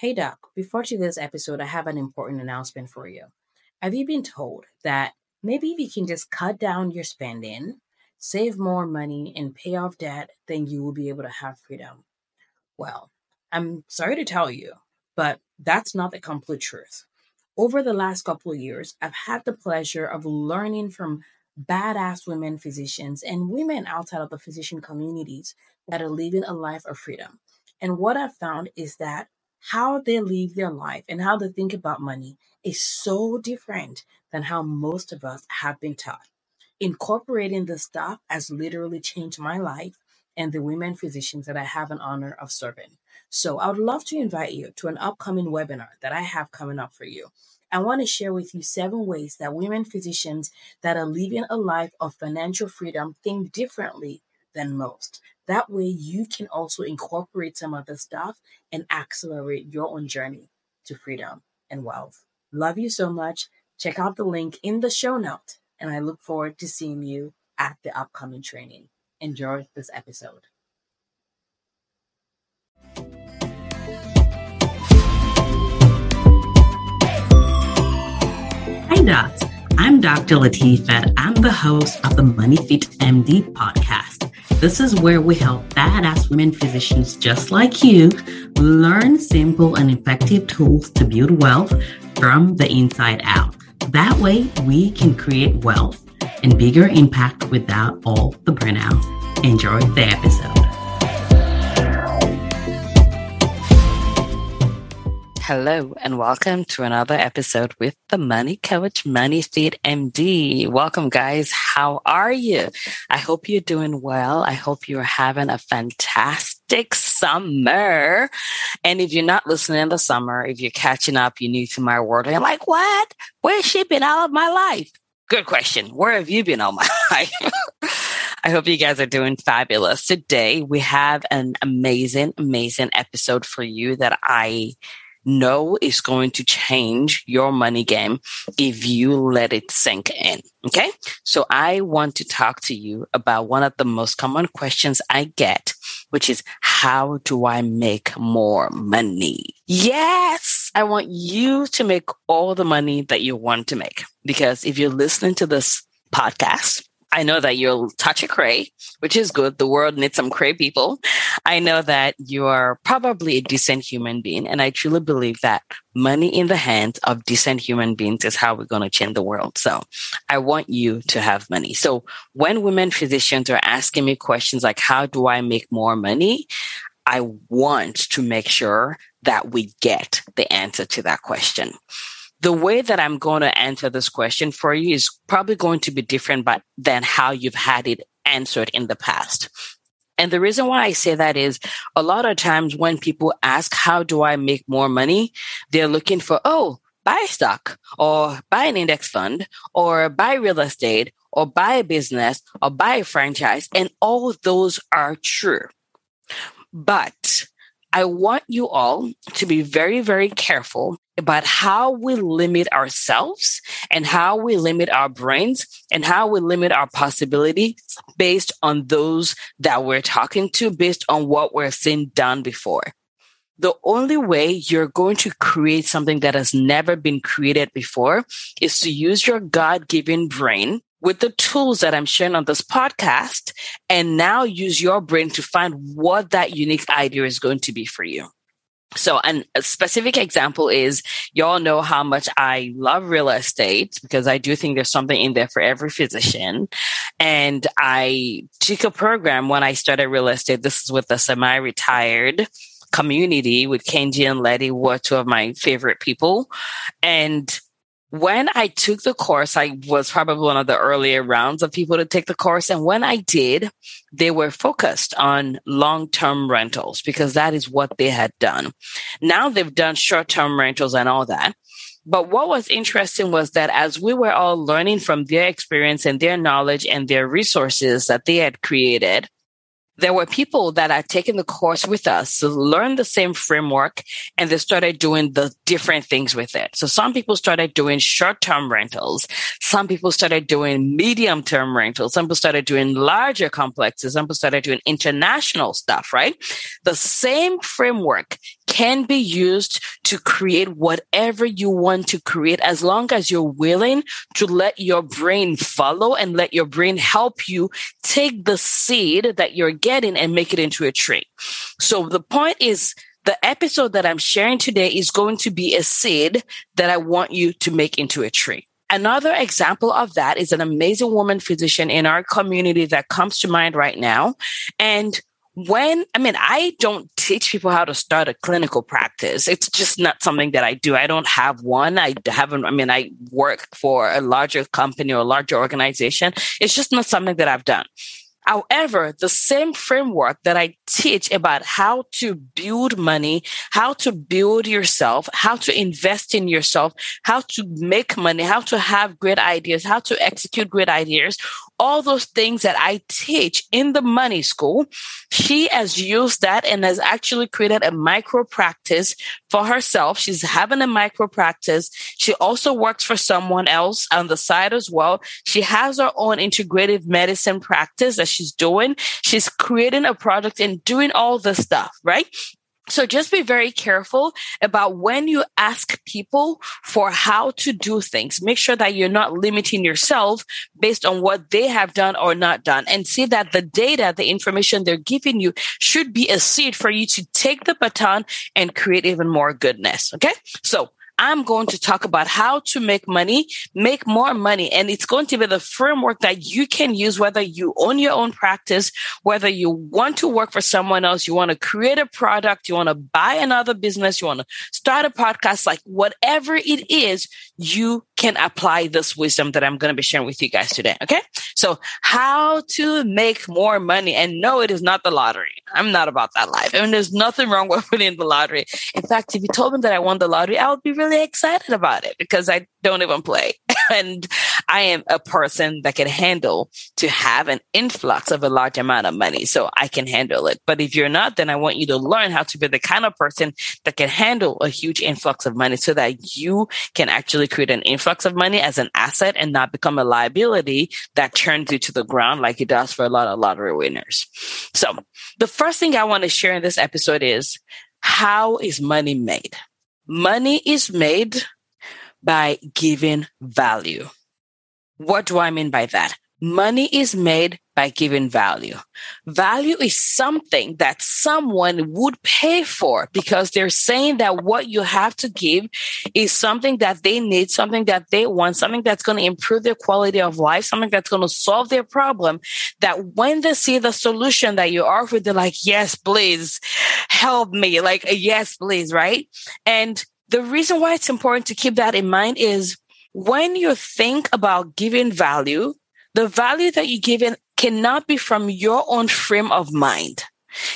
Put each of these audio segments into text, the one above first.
Hey, Doc, before today's episode, I have an important announcement for you. Have you been told that maybe if you can just cut down your spending, save more money, and pay off debt, then you will be able to have freedom? Well, I'm sorry to tell you, but that's not the complete truth. Over the last couple of years, I've had the pleasure of learning from badass women physicians and women outside of the physician communities that are living a life of freedom. And what I've found is that how they live their life and how they think about money is so different than how most of us have been taught. Incorporating this stuff has literally changed my life and the women physicians that I have an honor of serving. So I would love to invite you to an upcoming webinar that I have coming up for you. I want to share with you seven ways that women physicians that are living a life of financial freedom think differently than most. That way, you can also incorporate some of the stuff and accelerate your own journey to freedom and wealth. Love you so much. Check out the link in the show note, and I look forward to seeing you at the upcoming training. Enjoy this episode. Hi, Dots. I'm Dr. Latifat. I'm the host of the Money Fit MD podcast. This is where we help badass women physicians just like you learn simple and effective tools to build wealth from the inside out. That way, we can create wealth and bigger impact without all the burnout. Enjoy the episode. Hello and welcome to another episode with the Money Coach Money Fit MD. Welcome, guys. How are you? I hope you're doing well. I hope you're having a fantastic summer. And if you're not listening in the summer, if you're catching up, you're new to my world, and you're like, what? Where's she been all of my life? Good question. Where have you been all my life? I hope you guys are doing fabulous. Today, we have an amazing, amazing episode for you that I know is going to change your money game if you let it sink in. Okay. So I want to talk to you about one of the most common questions I get, which is how do I make more money? Yes. I want you to make all the money that you want to make because if you're listening to this podcast, I know that you'll touch a cray, which is good. The world needs some cray people. I know that you are probably a decent human being. And I truly believe that money in the hands of decent human beings is how we're going to change the world. So I want you to have money. So when women physicians are asking me questions like, how do I make more money? I want to make sure that we get the answer to that question the way that I'm going to answer this question for you is probably going to be different but than how you've had it answered in the past. And the reason why I say that is a lot of times when people ask, how do I make more money? They're looking for, oh, buy stock or buy an index fund or buy real estate or buy a business or buy a franchise. And all those are true. But I want you all to be very, very careful about how we limit ourselves and how we limit our brains and how we limit our possibilities based on those that we're talking to, based on what we're seeing done before. The only way you're going to create something that has never been created before is to use your God given brain with the tools that I'm sharing on this podcast and now use your brain to find what that unique idea is going to be for you. So, an, a specific example is y'all know how much I love real estate because I do think there's something in there for every physician. And I took a program when I started real estate. This is with a semi retired community with Kenji and Letty, who are two of my favorite people. And when I took the course, I was probably one of the earlier rounds of people to take the course. And when I did, they were focused on long term rentals because that is what they had done. Now they've done short term rentals and all that. But what was interesting was that as we were all learning from their experience and their knowledge and their resources that they had created, there were people that had taken the course with us to learn the same framework and they started doing the different things with it. So some people started doing short term rentals. Some people started doing medium term rentals. Some people started doing larger complexes. Some people started doing international stuff, right? The same framework can be used to create whatever you want to create as long as you're willing to let your brain follow and let your brain help you take the seed that you're getting and make it into a tree. So the point is the episode that I'm sharing today is going to be a seed that I want you to make into a tree. Another example of that is an amazing woman physician in our community that comes to mind right now. And when I mean, I don't teach people how to start a clinical practice. It's just not something that I do. I don't have one. I haven't, I mean, I work for a larger company or a larger organization. It's just not something that I've done. However, the same framework that I teach about how to build money, how to build yourself, how to invest in yourself, how to make money, how to have great ideas, how to execute great ideas, all those things that I teach in the money school, she has used that and has actually created a micro practice for herself. She's having a micro practice. She also works for someone else on the side as well. She has her own integrative medicine practice that she's doing. She's creating a product and doing all this stuff, right? So just be very careful about when you ask people for how to do things. Make sure that you're not limiting yourself based on what they have done or not done and see that the data, the information they're giving you should be a seed for you to take the baton and create even more goodness. Okay. So I'm going to talk about how to make money, make more money. And it's going to be the framework that you can use, whether you own your own practice, whether you want to work for someone else, you want to create a product, you want to buy another business, you want to start a podcast, like whatever it is, you can apply this wisdom that I'm going to be sharing with you guys today. Okay. So how to make more money. And no, it is not the lottery. I'm not about that life. I mean, there's nothing wrong with winning the lottery. In fact, if you told me that I won the lottery, I would be really excited about it because I don't even play. And I am a person that can handle to have an influx of a large amount of money. So I can handle it. But if you're not, then I want you to learn how to be the kind of person that can handle a huge influx of money so that you can actually create an influx of money as an asset and not become a liability that turns you to the ground like it does for a lot of lottery winners. So the first thing I want to share in this episode is how is money made? Money is made by giving value. What do I mean by that? Money is made by giving value. Value is something that someone would pay for because they're saying that what you have to give is something that they need, something that they want, something that's going to improve their quality of life, something that's going to solve their problem. That when they see the solution that you offer, they're like, yes, please help me. Like, yes, please. Right. And the reason why it's important to keep that in mind is when you think about giving value, the value that you give in cannot be from your own frame of mind.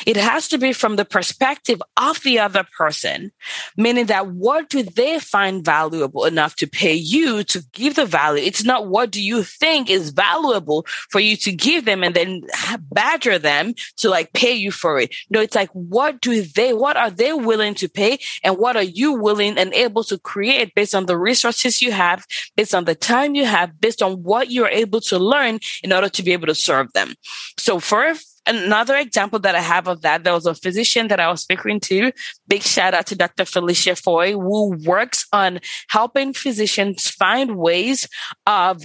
It has to be from the perspective of the other person, meaning that what do they find valuable enough to pay you to give the value? It's not what do you think is valuable for you to give them and then badger them to like pay you for it. No, it's like, what do they, what are they willing to pay? And what are you willing and able to create based on the resources you have, based on the time you have, based on what you're able to learn in order to be able to serve them. So for another example that I have of that, there was a physician that I was speaking to. Big shout out to Dr. Felicia Foy, who works on helping physicians find ways of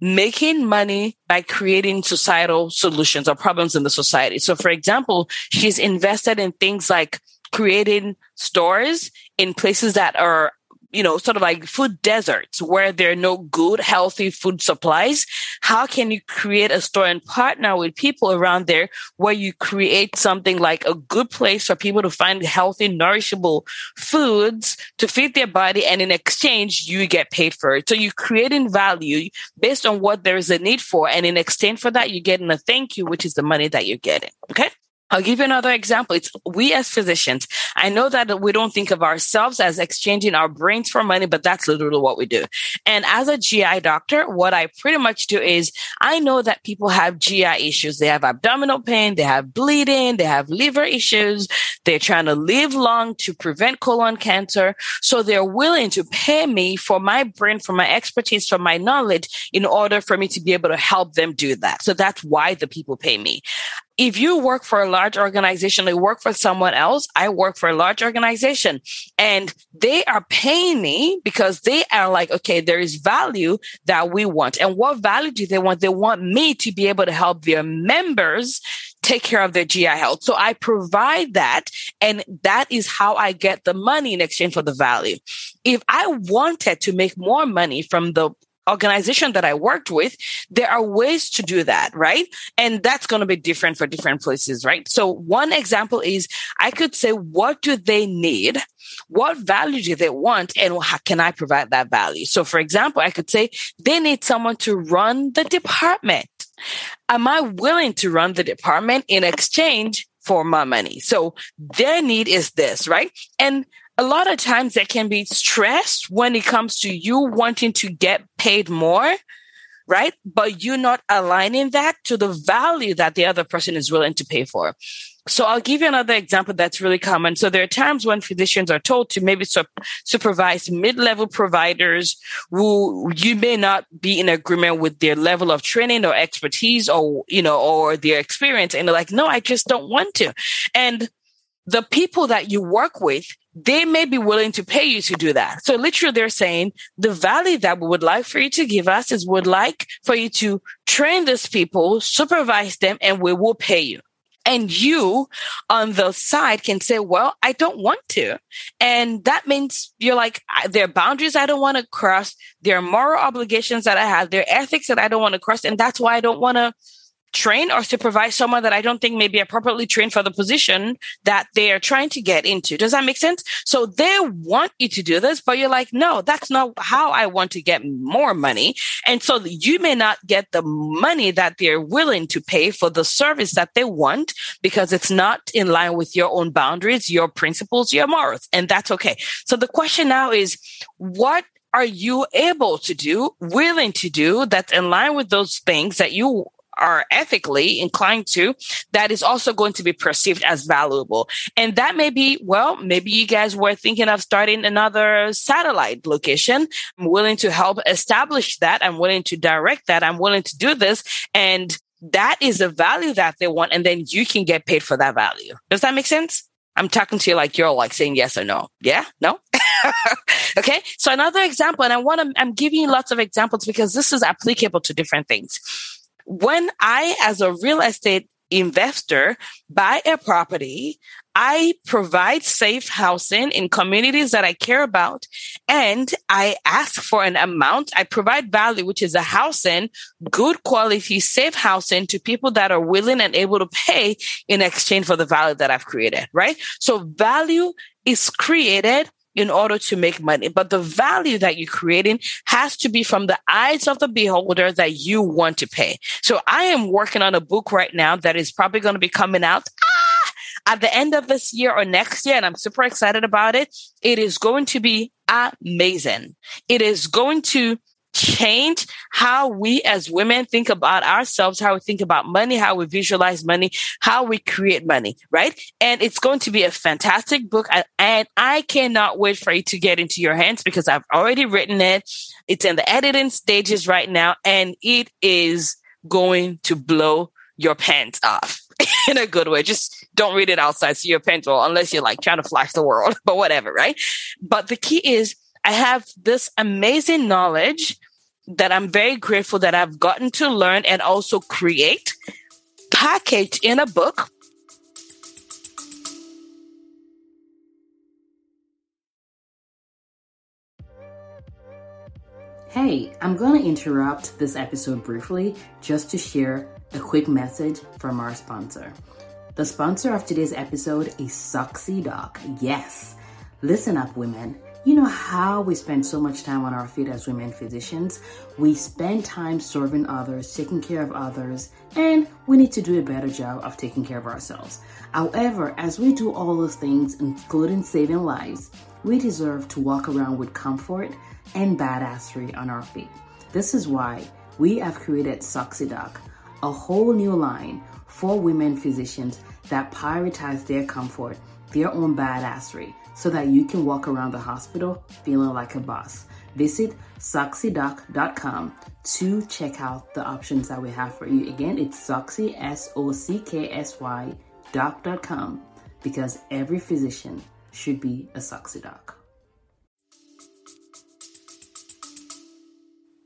making money by creating societal solutions or problems in the society. So, for example, she's invested in things like creating stores in places that are you know, sort of like food deserts where there are no good, healthy food supplies. How can you create a store and partner with people around there where you create something like a good place for people to find healthy, nourishable foods to feed their body. And in exchange, you get paid for it. So you're creating value based on what there is a need for. And in exchange for that, you're getting a thank you, which is the money that you're getting. Okay. I'll give you another example. It's we as physicians. I know that we don't think of ourselves as exchanging our brains for money, but that's literally what we do. And as a GI doctor, what I pretty much do is I know that people have GI issues. They have abdominal pain, they have bleeding, they have liver issues. They're trying to live long to prevent colon cancer. So they're willing to pay me for my brain, for my expertise, for my knowledge in order for me to be able to help them do that. So that's why the people pay me if you work for a large organization, you work for someone else, I work for a large organization and they are paying me because they are like, okay, there is value that we want. And what value do they want? They want me to be able to help their members take care of their GI health. So I provide that and that is how I get the money in exchange for the value. If I wanted to make more money from the organization that I worked with, there are ways to do that, right? And that's going to be different for different places, right? So one example is I could say, what do they need? What value do they want? And how can I provide that value? So for example, I could say they need someone to run the department. Am I willing to run the department in exchange for my money? So their need is this, right? And a lot of times there can be stress when it comes to you wanting to get paid more, right? But you're not aligning that to the value that the other person is willing to pay for. So I'll give you another example that's really common. So there are times when physicians are told to maybe su- supervise mid-level providers who you may not be in agreement with their level of training or expertise or, you know, or their experience. And they're like, no, I just don't want to. And the people that you work with they may be willing to pay you to do that. So literally they're saying the value that we would like for you to give us is would like for you to train these people, supervise them, and we will pay you. And you on the side can say, well, I don't want to. And that means you're like, there are boundaries I don't want to cross. There are moral obligations that I have. There are ethics that I don't want to cross. And that's why I don't want to train or supervise someone that I don't think may be appropriately trained for the position that they are trying to get into. Does that make sense? So they want you to do this, but you're like, no, that's not how I want to get more money. And so you may not get the money that they're willing to pay for the service that they want because it's not in line with your own boundaries, your principles, your morals. And that's okay. So the question now is, what are you able to do, willing to do that's in line with those things that you are ethically inclined to, that is also going to be perceived as valuable. And that may be, well, maybe you guys were thinking of starting another satellite location. I'm willing to help establish that. I'm willing to direct that. I'm willing to do this. And that is the value that they want. And then you can get paid for that value. Does that make sense? I'm talking to you like you're like saying yes or no. Yeah? No? okay. So another example, and I want to, I'm giving you lots of examples because this is applicable to different things when I, as a real estate investor, buy a property, I provide safe housing in communities that I care about. And I ask for an amount. I provide value, which is a housing, good quality, safe housing to people that are willing and able to pay in exchange for the value that I've created, right? So value is created in order to make money. But the value that you're creating has to be from the eyes of the beholder that you want to pay. So I am working on a book right now that is probably going to be coming out. Ah, at the end of this year or next year, and I'm super excited about it. It is going to be amazing. It is going to change how we as women think about ourselves, how we think about money, how we visualize money, how we create money, right? And it's going to be a fantastic book. And I cannot wait for it to get into your hands because I've already written it. It's in the editing stages right now and it is going to blow your pants off in a good way. Just don't read it outside, see your pants well, unless you're like trying to flash the world, but whatever, right? But the key is I have this amazing knowledge that I'm very grateful that I've gotten to learn and also create, packaged in a book. Hey, I'm going to interrupt this episode briefly just to share a quick message from our sponsor. The sponsor of today's episode is Socksy Doc. Yes, listen up, women. You know how we spend so much time on our feet as women physicians? We spend time serving others, taking care of others, and we need to do a better job of taking care of ourselves. However, as we do all those things, including saving lives, we deserve to walk around with comfort and badassery on our feet. This is why we have created Socksydoc, a whole new line for women physicians that prioritize their comfort, their own badassery so that you can walk around the hospital feeling like a boss. Visit socksydoc.com to check out the options that we have for you. Again, it's Socksy, S O C K S Y, doc.com, because every physician should be a Socksy doc.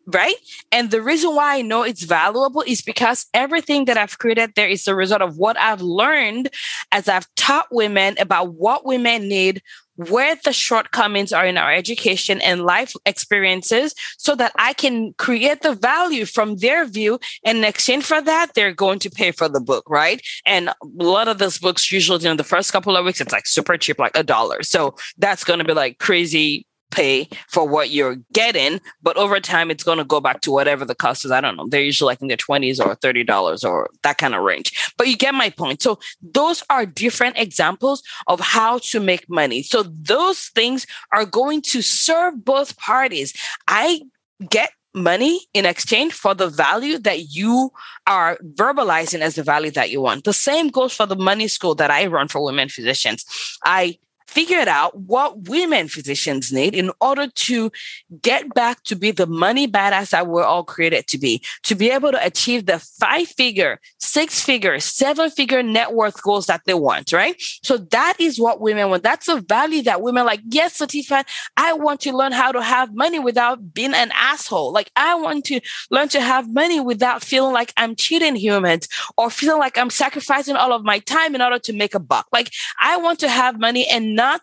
right? And the reason why I know it's valuable is because everything that I've created there is a result of what I've learned as I've taught women about what women need, where the shortcomings are in our education and life experiences so that I can create the value from their view. And in exchange for that, they're going to pay for the book, right? And a lot of those books, usually in the first couple of weeks, it's like super cheap, like a dollar. So that's going to be like crazy pay for what you're getting, but over time it's going to go back to whatever the cost is. I don't know. They're usually like in their 20s or $30 or that kind of range. But you get my point. So those are different examples of how to make money. So those things are going to serve both parties. I get money in exchange for the value that you are verbalizing as the value that you want. The same goes for the money school that I run for women physicians. I figured out what women physicians need in order to get back to be the money badass that we're all created to be, to be able to achieve the five figure, six figure, seven figure net worth goals that they want, right? So that is what women want. That's a value that women like, yes, Latifa, I want to learn how to have money without being an asshole. Like I want to learn to have money without feeling like I'm cheating humans or feeling like I'm sacrificing all of my time in order to make a buck. Like I want to have money and not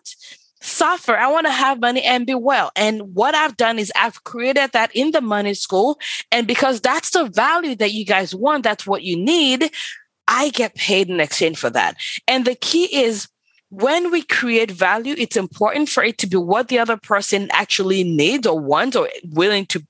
suffer. I want to have money and be well. And what I've done is I've created that in the money school. And because that's the value that you guys want, that's what you need. I get paid in exchange for that. And the key is when we create value, it's important for it to be what the other person actually needs or wants or willing to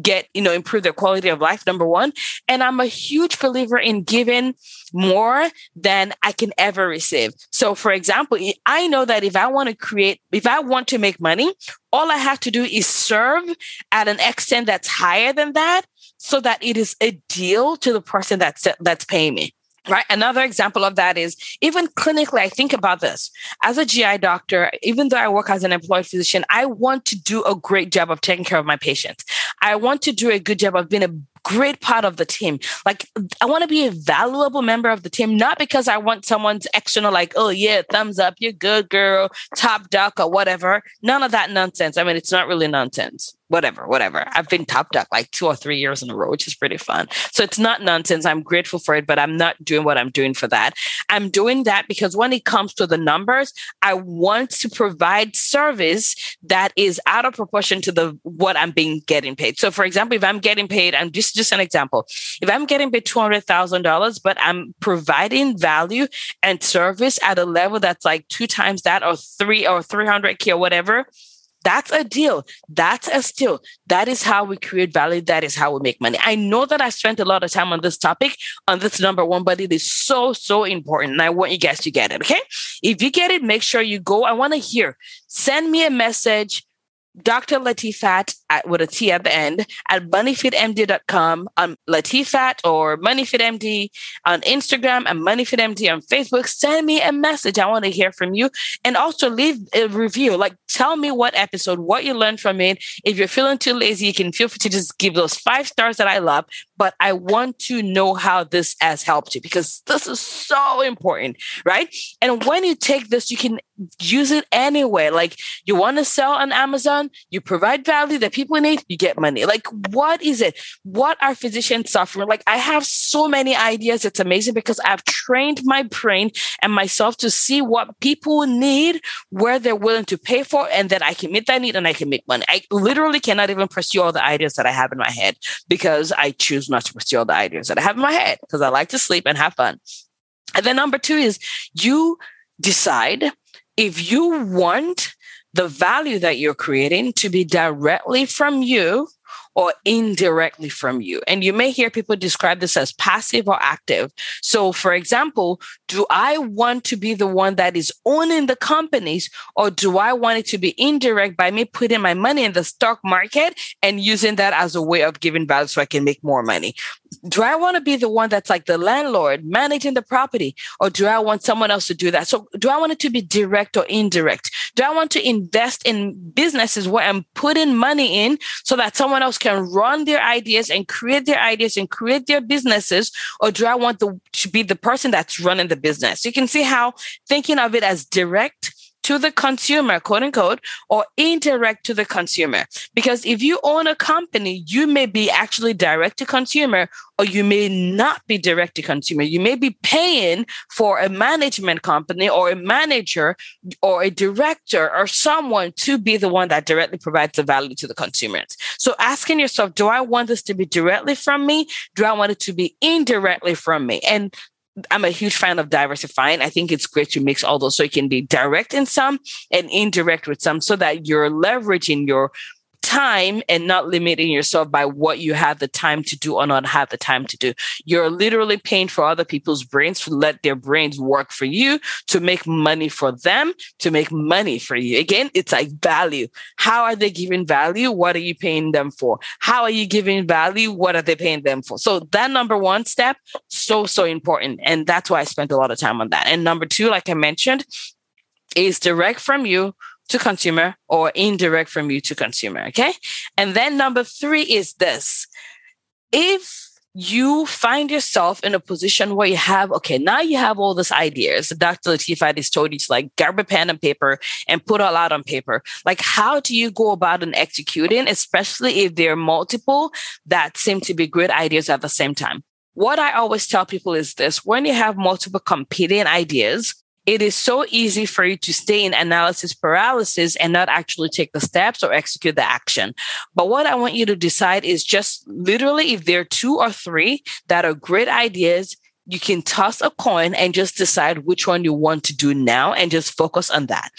get, you know, improve their quality of life, number one. And I'm a huge believer in giving more than I can ever receive. So, for example, I know that if I want to create, if I want to make money, all I have to do is serve at an extent that's higher than that so that it is a deal to the person that's, that's paying me. Right. Another example of that is even clinically, I think about this. As a GI doctor, even though I work as an employed physician, I want to do a great job of taking care of my patients. I want to do a good job of being a great part of the team. Like I want to be a valuable member of the team, not because I want someone's external like, oh yeah, thumbs up, you're good girl, top doc or whatever. None of that nonsense. I mean, it's not really nonsense whatever, whatever. I've been top doc like two or three years in a row, which is pretty fun. So it's not nonsense. I'm grateful for it, but I'm not doing what I'm doing for that. I'm doing that because when it comes to the numbers, I want to provide service that is out of proportion to the what I'm being getting paid. So for example, if I'm getting paid, and just just an example, if I'm getting paid two hundred thousand dollars, but I'm providing value and service at a level that's like two times that or three or three hundred k or whatever that's a deal. That's a steal. That is how we create value. That is how we make money. I know that I spent a lot of time on this topic, on this number one, but it is so, so important. And I want you guys to get it. Okay. If you get it, make sure you go. I want to hear. Send me a message Dr. Latifat at, with a T at the end at moneyfitmd.com on um, Latifat or MoneyFitMD on Instagram and MoneyFitMD on Facebook. Send me a message. I want to hear from you and also leave a review. Like tell me what episode, what you learned from it. If you're feeling too lazy, you can feel free to just give those five stars that I love. But I want to know how this has helped you because this is so important, right? And when you take this, you can use it anywhere. Like you want to sell on Amazon, you provide value that people need, you get money. Like what is it? What are physicians suffering? Like I have so many ideas. It's amazing because I've trained my brain and myself to see what people need, where they're willing to pay for, and then I can meet that need and I can make money. I literally cannot even pursue all the ideas that I have in my head because I choose to pursue all the ideas that I have in my head because I like to sleep and have fun. And then number two is you decide if you want the value that you're creating to be directly from you or indirectly from you. And you may hear people describe this as passive or active. So, for example, do I want to be the one that is owning the companies, or do I want it to be indirect by me putting my money in the stock market and using that as a way of giving value so I can make more money? Do I want to be the one that's like the landlord managing the property, or do I want someone else to do that? So, do I want it to be direct or indirect? Do I want to invest in businesses where I'm putting money in so that someone else can run their ideas and create their ideas and create their businesses, or do I want the, to be the person that's running the business? You can see how thinking of it as direct to the consumer, quote unquote, or indirect to the consumer. Because if you own a company, you may be actually direct to consumer or you may not be direct to consumer. You may be paying for a management company or a manager or a director or someone to be the one that directly provides the value to the consumers. So asking yourself, do I want this to be directly from me? Do I want it to be indirectly from me? And I'm a huge fan of diversifying. I think it's great to mix all those so you can be direct in some and indirect with some so that you're leveraging your time and not limiting yourself by what you have the time to do or not have the time to do. You're literally paying for other people's brains to let their brains work for you to make money for them, to make money for you. Again, it's like value. How are they giving value? What are you paying them for? How are you giving value? What are they paying them for? So that number one step, so, so important. And that's why I spent a lot of time on that. And number two, like I mentioned, is direct from you to consumer or indirect from you to consumer. Okay. And then number three is this. If you find yourself in a position where you have, okay, now you have all these ideas. Dr. Latifah has told you to like grab a pen and paper and put all out on paper. Like, how do you go about and executing, especially if there are multiple that seem to be great ideas at the same time? What I always tell people is this when you have multiple competing ideas, it is so easy for you to stay in analysis paralysis and not actually take the steps or execute the action. But what I want you to decide is just literally if there are two or three that are great ideas, you can toss a coin and just decide which one you want to do now and just focus on that.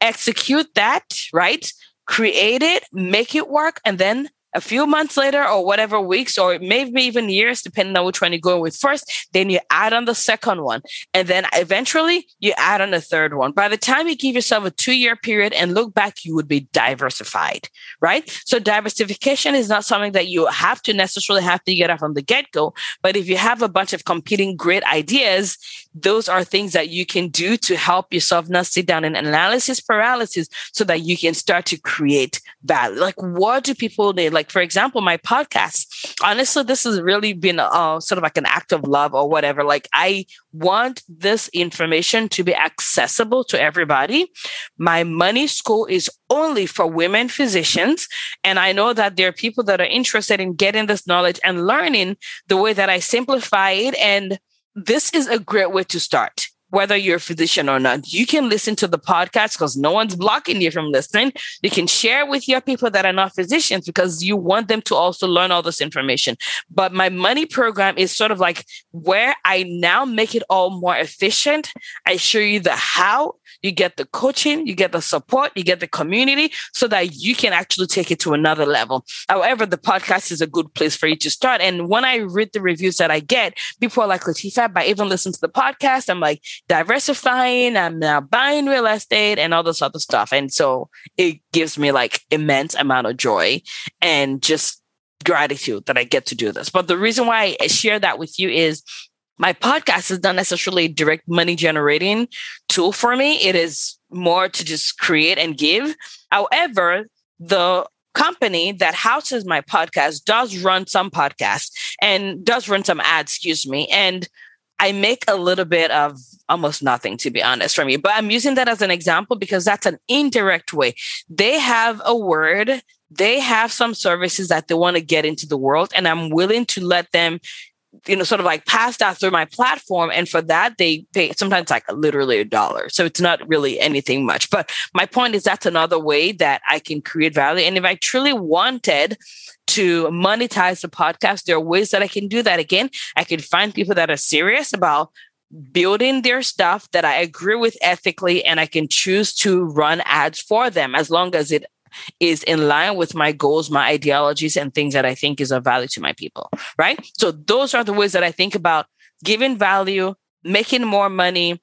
Execute that, right? Create it, make it work, and then a few months later or whatever weeks or maybe even years depending on which one you go with first then you add on the second one. And then eventually you add on the third one. By the time you give yourself a two year period and look back you would be diversified right? So diversification is not something that you have to necessarily have to get up from the get-go but if you have a bunch of competing great ideas those are things that you can do to help yourself not sit down in analysis paralysis so that you can start to create value. Like what do people need? Like for example my podcast honestly this has really been uh, sort of like an act of love or whatever. Like i want this information to be accessible to everybody. My money school is only for women physicians and i know that there are people that are interested in getting this knowledge and learning the way that i simplify it and this is a great way to start whether you're a physician or not. You can listen to the podcast because no one's blocking you from listening. You can share with your people that are not physicians because you want them to also learn all this information. But my money program is sort of like where I now make it all more efficient. I show you the how, you get the coaching, you get the support, you get the community so that you can actually take it to another level. However, the podcast is a good place for you to start. And when I read the reviews that I get, people are like, Latifah, by even listening to the podcast, I'm like, diversifying. I'm now buying real estate and all this other stuff. And so it gives me like immense amount of joy and just gratitude that I get to do this. But the reason why I share that with you is my podcast is not necessarily a direct money generating tool for me. It is more to just create and give. However, the company that houses my podcast does run some podcasts and does run some ads, excuse me. And I make a little bit of almost nothing, to be honest, from you. But I'm using that as an example because that's an indirect way. They have a word, they have some services that they want to get into the world, and I'm willing to let them you know, sort of like pass that through my platform. And for that, they pay sometimes like literally a dollar. So it's not really anything much. But my point is that's another way that I can create value. And if I truly wanted to monetize the podcast, there are ways that I can do that. Again, I can find people that are serious about building their stuff that I agree with ethically, and I can choose to run ads for them as long as it is in line with my goals, my ideologies, and things that I think is of value to my people. Right. So those are the ways that I think about giving value, making more money,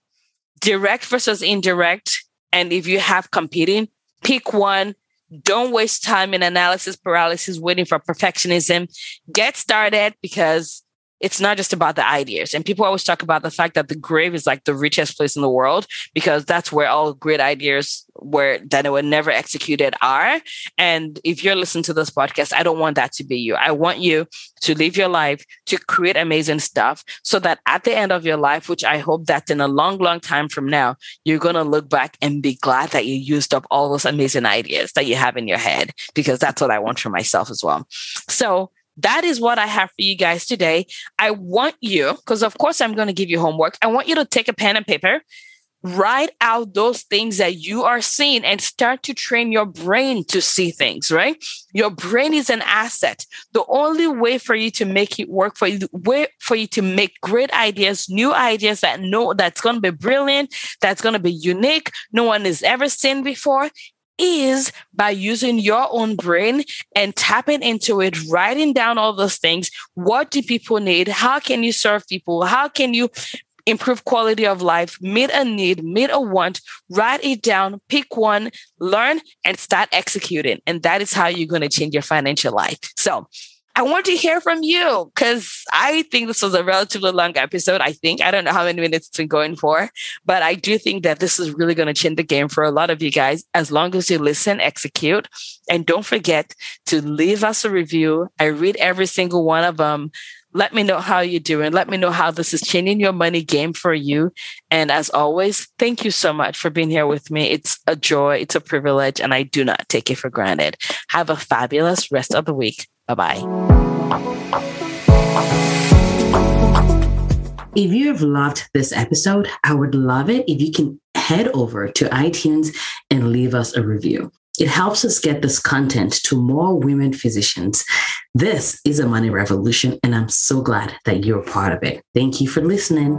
direct versus indirect. And if you have competing, pick one don't waste time in analysis paralysis waiting for perfectionism. Get started because it's not just about the ideas. And people always talk about the fact that the grave is like the richest place in the world because that's where all great ideas were that were never executed are. And if you're listening to this podcast, I don't want that to be you. I want you to live your life, to create amazing stuff so that at the end of your life, which I hope that in a long, long time from now, you're going to look back and be glad that you used up all those amazing ideas that you have in your head, because that's what I want for myself as well. So that is what I have for you guys today. I want you, because of course I'm going to give you homework. I want you to take a pen and paper, write out those things that you are seeing and start to train your brain to see things, right? Your brain is an asset. The only way for you to make it work for you, way for you to make great ideas, new ideas that know that's going to be brilliant, that's going to be unique, no one has ever seen before is by using your own brain and tapping into it, writing down all those things. What do people need? How can you serve people? How can you improve quality of life, meet a need, meet a want, write it down, pick one, learn, and start executing. And that is how you're going to change your financial life. So I want to hear from you because I think this was a relatively long episode. I think I don't know how many minutes it's been going for, but I do think that this is really going to change the game for a lot of you guys as long as you listen, execute, and don't forget to leave us a review. I read every single one of them. Let me know how you're doing. Let me know how this is changing your money game for you. And as always, thank you so much for being here with me. It's a joy, it's a privilege, and I do not take it for granted. Have a fabulous rest of the week. Bye bye. If you have loved this episode, I would love it if you can head over to iTunes and leave us a review. It helps us get this content to more women physicians. This is a money revolution, and I'm so glad that you're part of it. Thank you for listening.